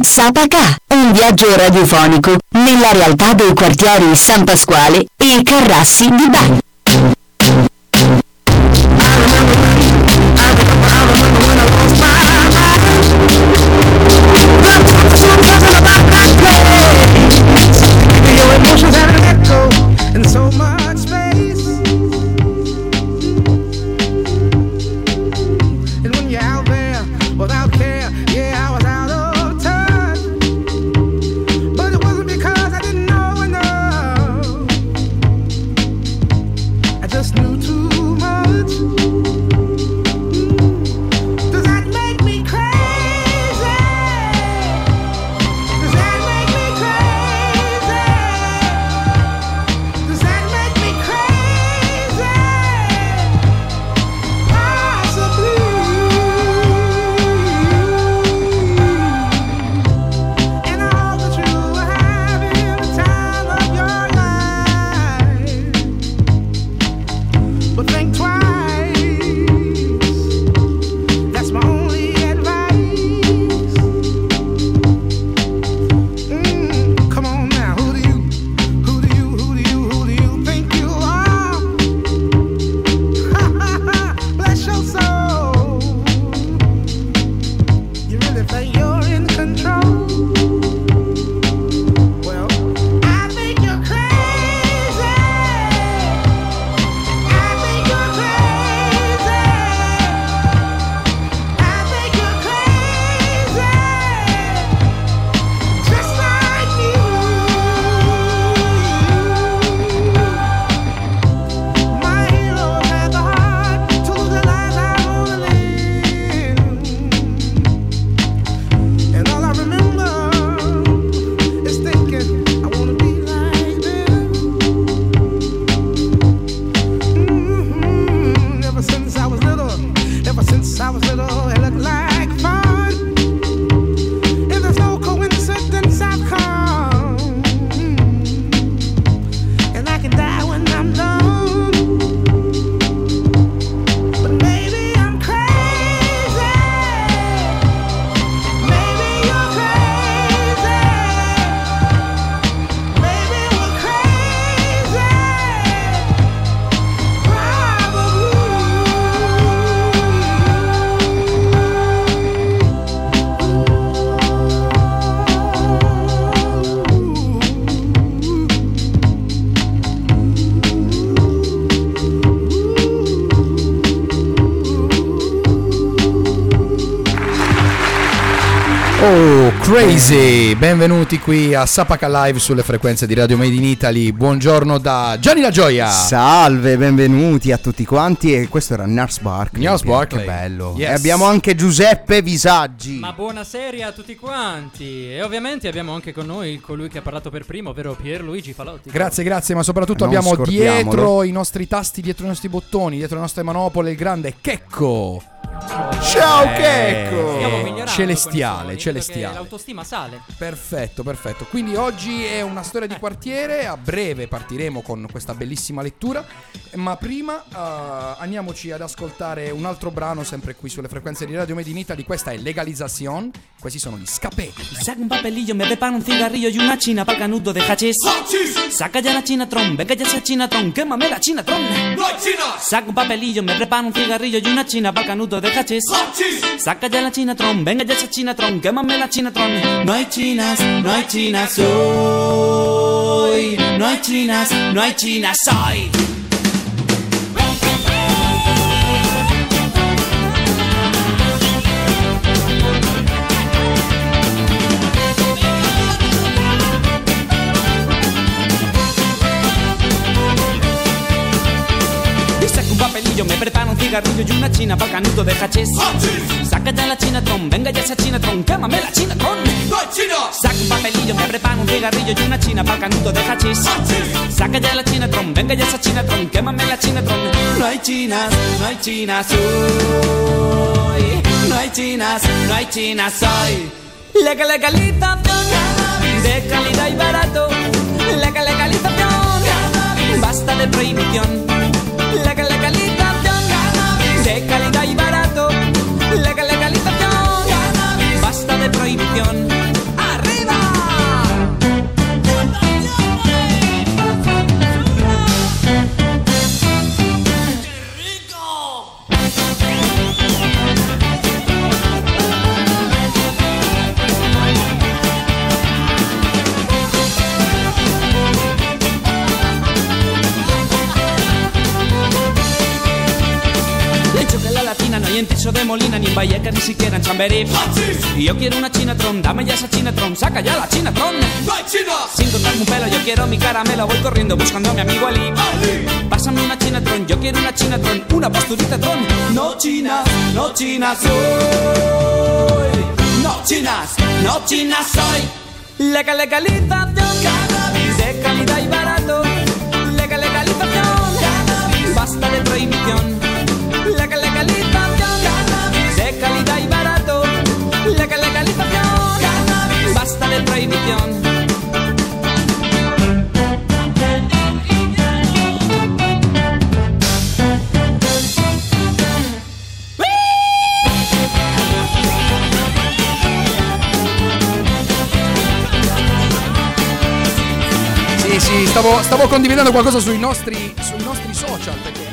di un viaggio radiofonico nella realtà dei quartieri San Pasquale e Carrassi di Bari. just new to Crazy, benvenuti qui a Sapaca Live sulle frequenze di Radio Made in Italy. Buongiorno da Gianni La Gioia. Salve, benvenuti a tutti quanti. E questo era Nars Barkley. Nars Barkley. Che bello. Yes. E abbiamo anche Giuseppe Visaggi. Ma buonasera a tutti quanti. E ovviamente abbiamo anche con noi colui che ha parlato per primo, ovvero Pierluigi Falotti. Grazie, grazie, ma soprattutto non abbiamo dietro i nostri tasti, dietro i nostri bottoni, dietro le nostre manopole il grande Checco. Ciao eh, Checco! Celestiale, celestiale. L'autostima sale. Perfetto, perfetto. Quindi oggi è una storia di quartiere, a breve partiremo con questa bellissima lettura, ma prima uh, andiamoci ad ascoltare un altro brano sempre qui sulle frequenze di Radio Made in Italy, questa è Legalizzazione, questi sono gli Scapé. Saca un papelillo, me preparo un cigarrillo y una china pa' canudo de hachís. Saca ya la chinatron, venga ya esa chinatron, quémame la chinatron. Saca un papelillo, me preparo un cigarrillo y una china pa' canudo de hachís. Saca ya la chinatron, venga ya esa chinatron, quémame la chinatron. No hay chinas, no hay chinas hoy. No hay chinas, no hay chinas hoy. Cigarrillo y una china para canuto de hachís. Saca ya la chinatron, venga ya esa chinatron, quémame la chinatron. ¡No hay china! Saca un papelillo, me preparo un cigarrillo y una china para canuto de hachís. Saca ya la chinatron, venga ya esa chinatron, quémame la chinatron. No hay chinas, no hay chinas hoy. No hay chinas, no hay chinas hoy. Legal legalización de calidad y barato. Legal legalización, basta de prohibición. Legal legalización calidad y barato. Vallecas, ni siquiera en Chamberí. Y yo quiero una Chinatron, dame ya esa Chinatron, saca ya la Chinatron. Sin contarme un pelo, yo quiero mi caramelo, voy corriendo buscando a mi amigo Ali. Pásame una Chinatron, yo quiero una Chinatron, una posturita Tron. No chinas, no chinas soy. No chinas, no chinas soy. Legal legalización, prohibición. Sì, sì, stavo, stavo condividendo qualcosa sui nostri, sui nostri social, perché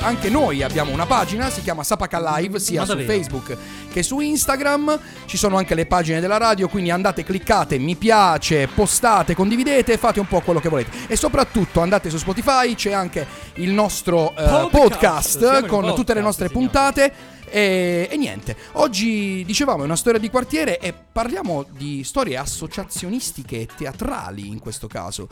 anche, noi abbiamo una pagina, si chiama Sapaca Live, sia su? Facebook che su Instagram. Ci sono anche le pagine della radio, quindi andate, cliccate, mi piace, postate, condividete, fate un po' quello che volete. E soprattutto andate su Spotify, c'è anche il nostro eh, Podcast. podcast, con tutte le podcast, nostre signori. puntate. E, e niente, oggi dicevamo è una storia di quartiere e parliamo di storie associazionistiche e teatrali in questo caso.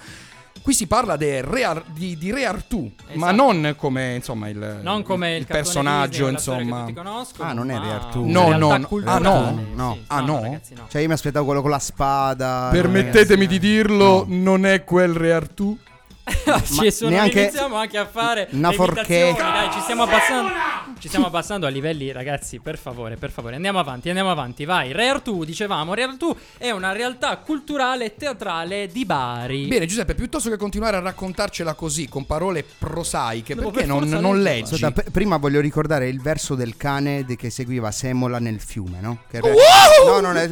Qui si parla de Re Ar- di, di Re Artù, ma Esatto. non come insomma il, Non come il, cartone personaggio, Disney insomma. Ah, non è ma Re Artù. No, no, no. Ah, no? No. Sì, Ah, no? ragazzi, no. Cioè io mi aspettavo quello con la spada. Permettetemi è- di dirlo, non è quel Re Artù. ci sono, neanche iniziamo anche a fare una forchetta. dai, ci stiamo abbassando ci stiamo abbassando a livelli ragazzi per favore per favore andiamo avanti andiamo avanti vai Re Artù dicevamo Re Artù è una realtà culturale e teatrale di Bari Bene, Giuseppe, piuttosto che continuare a raccontarcela così con parole prosaiche, Devo perché per non, non leggi? Aspetta, p- prima voglio ricordare il verso del cane de- che seguiva Semola nel fiume, no? Che No, non è.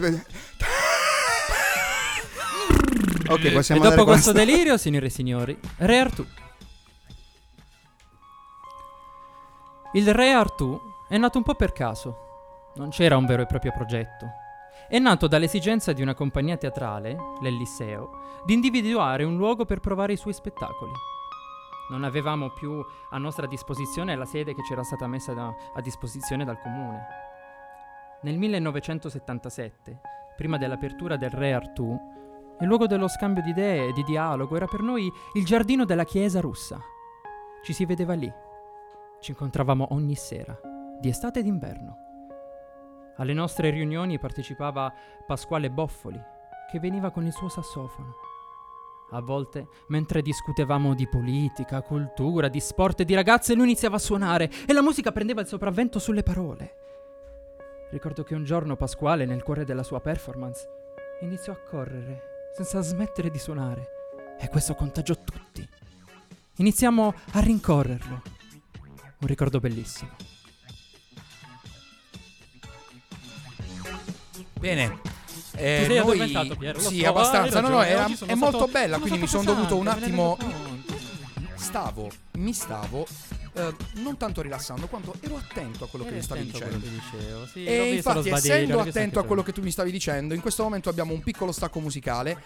Ok, e possiamo dopo andare questo con- delirio signore e signori Re Artù il Re Artù è nato un po' per caso non c'era un vero e proprio progetto è nato dall'esigenza di una compagnia teatrale, l'Eliseo, di individuare un luogo per provare i suoi spettacoli. Non avevamo più a nostra disposizione la sede che ci era stata messa da- a disposizione dal comune. Nel 1977, prima dell'apertura del Re Artù, il luogo dello scambio di idee e di dialogo era per noi il giardino della chiesa russa. Ci si vedeva lì. Ci incontravamo ogni sera, di estate e d'inverno. Alle nostre riunioni partecipava Pasquale Boffoli, che veniva con il suo sassofono. A volte, mentre discutevamo di politica, cultura, di sport e di ragazze, lui iniziava a suonare e la musica prendeva il sopravvento sulle parole. Ricordo che un giorno Pasquale, nel cuore della sua performance, iniziò a correre senza smettere di suonare e questo contagiò tutti. Iniziamo a rincorrerlo. Un ricordo bellissimo. Bene. Eh, Ti sei noi- Piero? Lo Sì, so, abbastanza. hai No, no, era- è molto stato- bella, quindi mi sono dovuto un attimo. Stavo, mi stavo eh, non tanto rilassando quanto ero attento a quello che mi stavi dicendo. che dicevo, sì, E infatti, sbadiglio, essendo attento a quello che tu mi stavi dicendo, in questo momento abbiamo un piccolo stacco musicale.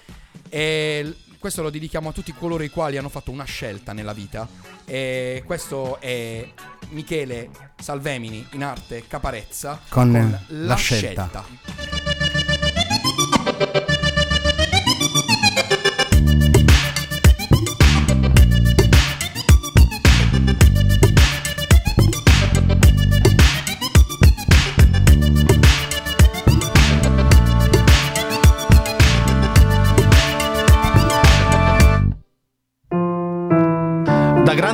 E questo lo dedichiamo a tutti coloro i quali hanno fatto una scelta nella vita. E questo è Michele Salvemini in arte Caparezza Con la scelta. Da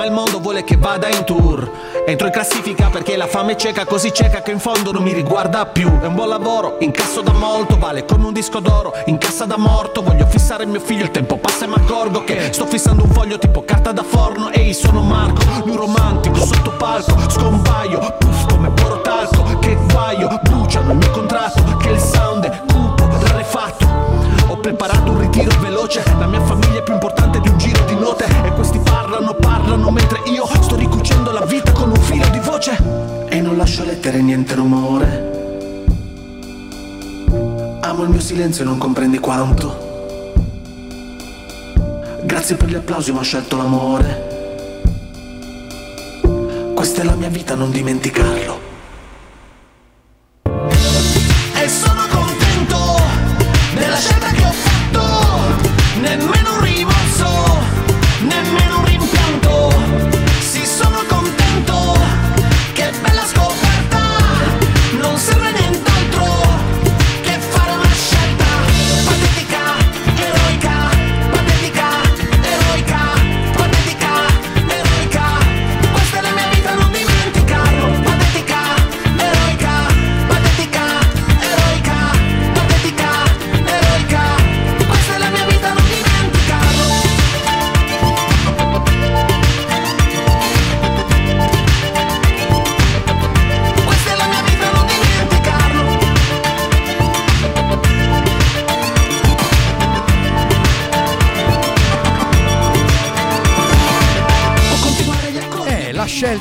Ma il mondo vuole che vada in tour. Entro in classifica perché la fame è cieca, così cieca che in fondo non mi riguarda più. È un buon lavoro, incasso da molto, vale come un disco d'oro, in cassa da morto. Voglio fissare mio figlio, il tempo passa e mi accorgo che sto fissando un foglio tipo carta da forno. Ehi, sono Marco, lui romantico, sotto palco, scompaio, puff come porotalco. Che guaio, bruciano il mio lettere niente rumore. Amo il mio silenzio e non comprendi quanto. Grazie per gli applausi ma ho scelto l'amore. Questa è la mia vita, non dimenticarlo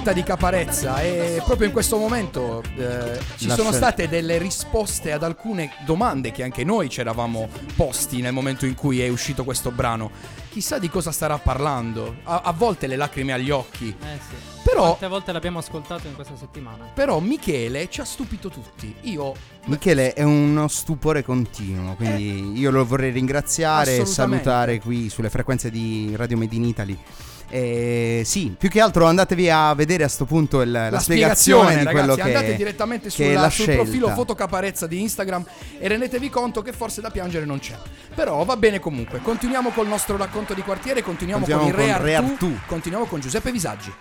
scelta di Caparezza e proprio in questo momento eh, ci La sono state delle risposte ad alcune domande che anche noi ci eravamo posti nel momento in cui è uscito questo brano. Chissà di cosa starà parlando. A, a volte le lacrime agli occhi. Eh sì. Però, Quante volte l'abbiamo ascoltato in questa settimana? però Michele ci ha stupito tutti. Io Michele è uno stupore continuo, quindi io lo vorrei ringraziare e salutare qui sulle frequenze di Radio Made in Italy. Eh, sì, più che altro andatevi a vedere a sto punto il- la, spiegazione, di quello ragazzi, che andate direttamente sulla- la sul scelta. profilo Fotocaparezza di Instagram e rendetevi conto che forse da piangere non c'è. Però va bene comunque. Continuiamo col nostro racconto di quartiere, continuiamo, Continuiamo con il Re con Re Artù, Artù. continuiamo con Giuseppe Visaggi.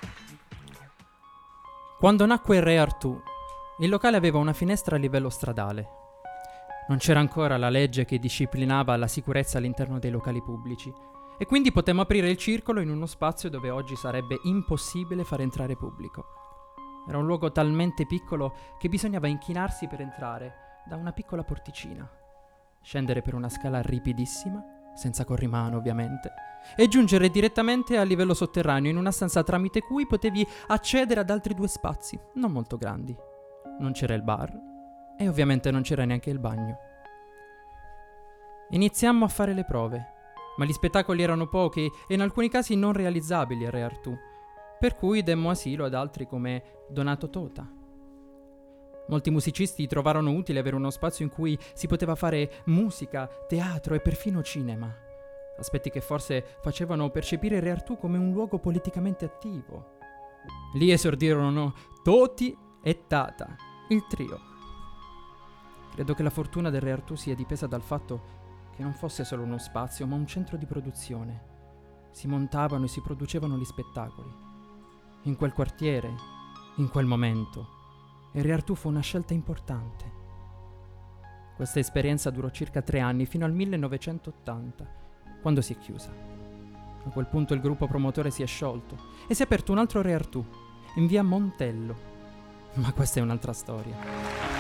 Quando nacque il Re Artù, il locale aveva una finestra a livello stradale. Non c'era ancora la legge che disciplinava la sicurezza all'interno dei locali pubblici e quindi potemmo aprire il circolo in uno spazio dove oggi sarebbe impossibile far entrare pubblico. Era un luogo talmente piccolo che bisognava inchinarsi per entrare da una piccola porticina, scendere per una scala ripidissima, senza corrimano ovviamente, e giungere direttamente a livello sotterraneo in una stanza tramite cui potevi accedere ad altri due spazi, non molto grandi. Non c'era il bar e ovviamente non c'era neanche il bagno. Iniziammo a fare le prove, ma gli spettacoli erano pochi e in alcuni casi non realizzabili a Re Artù, per cui demmo asilo ad altri come Donato Tota. Molti musicisti trovarono utile avere uno spazio in cui si poteva fare musica, teatro e perfino cinema. Aspetti che forse facevano percepire Re Artù come un luogo politicamente attivo. Lì esordirono Toti e Tata, il trio. Credo che la fortuna del Re Artù sia dipesa dal fatto che non fosse solo uno spazio, ma un centro di produzione. Si montavano e si producevano gli spettacoli. In quel quartiere, in quel momento, il Re Artù fu una scelta importante. Questa esperienza durò circa tre anni, fino al 1980, quando si è chiusa. A quel punto il gruppo promotore si è sciolto e si è aperto un altro Re Artù, in via Montello. Ma questa è un'altra storia.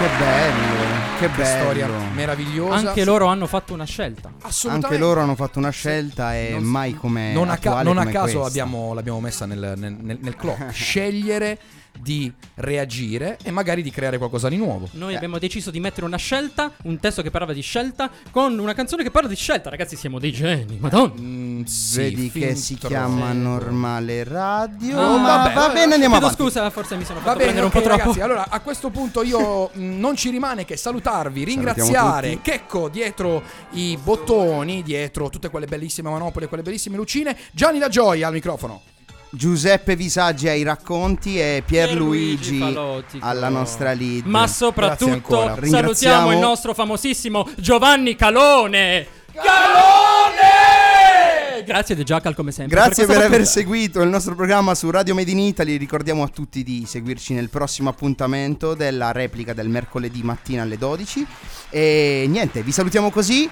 Che bello, che Che storia meravigliosa. Anche Sì, loro hanno fatto una scelta. assolutamente. Anche loro hanno fatto una scelta e Non- mai come non a, ca- non a caso abbiamo- l'abbiamo messa nel, nel, nel, nel clock. Scegliere di reagire e magari di creare qualcosa di nuovo. Noi abbiamo deciso di mettere una scelta, un testo che parla di scelta, con una canzone che parla di scelta. Ragazzi, siamo dei geni, madonna. Mm, sì, Vedi che si chiama normale radio. Ah, ma vabbè, va bene, andiamo Chiedo avanti. scusa, forse mi sono Va fatto bene, prendere ok, un po' troppo. ragazzi. Allora, a questo punto io mh, non ci rimane che salutarvi, ringraziare. Checco dietro i bottoni, dietro tutte quelle bellissime manopole, quelle bellissime lucine. Gianni La Gioia al microfono. Giuseppe Visaggi ai racconti e Pierluigi alla nostra lead. Ma Grazie soprattutto ancora. salutiamo il nostro famosissimo Giovanni Calone. Calone! Grazie The Jackal come sempre. Grazie per questa aver seguito il nostro programma su Radio Made in Italy. Ricordiamo a tutti di seguirci nel prossimo appuntamento della replica del mercoledì mattina alle 12. E niente, vi salutiamo così.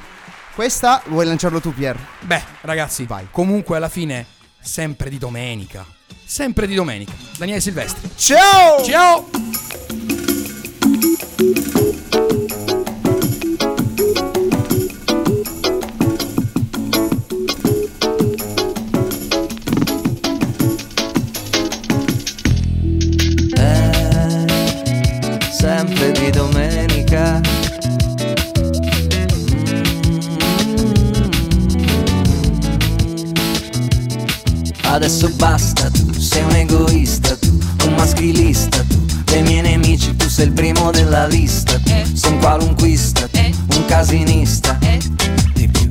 Questa vuoi lanciarlo tu, Pier? Beh, ragazzi, Vai. comunque alla fine sempre di domenica. Sempre di domenica. Daniele Silvestri. Ciao! Ciao! Sei il primo della lista, sei un qualunquista, un casinista, di più,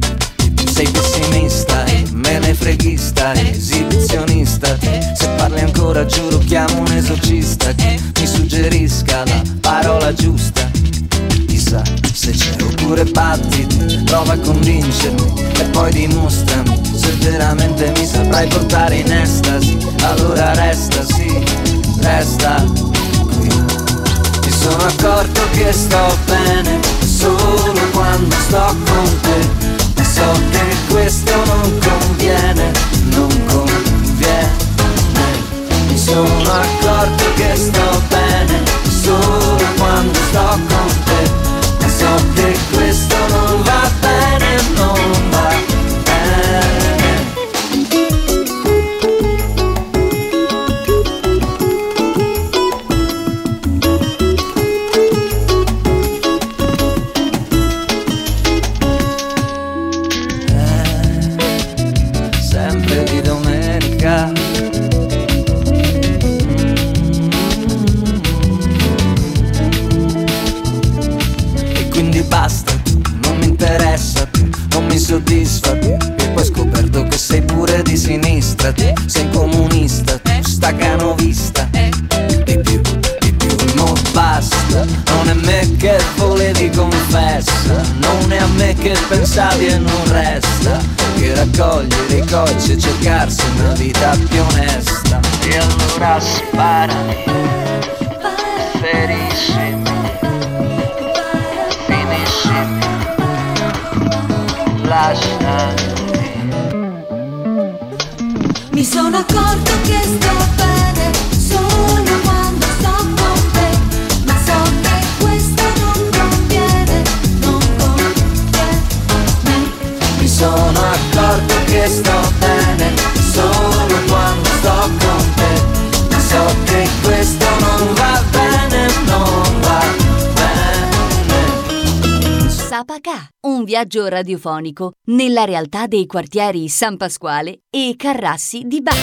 sei pessimista, me ne freghista, esibizionista, se parli ancora giuro chiamo un esorcista. Che mi suggerisca la parola giusta. Chissà se c'è oppure battiti, prova a convincermi e poi dimostrami se veramente mi saprai portare in estasi. Allora resta, sì, resta sono accorto che sto bene solo quando sto con te. So che questo non conviene, non conviene. Mi sono accorto che sto bene solo quando sto con te. Raccogliere i cocci e cercarsi una vita più onesta. E allora sparami, feriscimi, finiscimi, lasciami. Mi sono accorto che sto viaggio radiofonico nella realtà dei quartieri San Pasquale e Carrassi di Bari.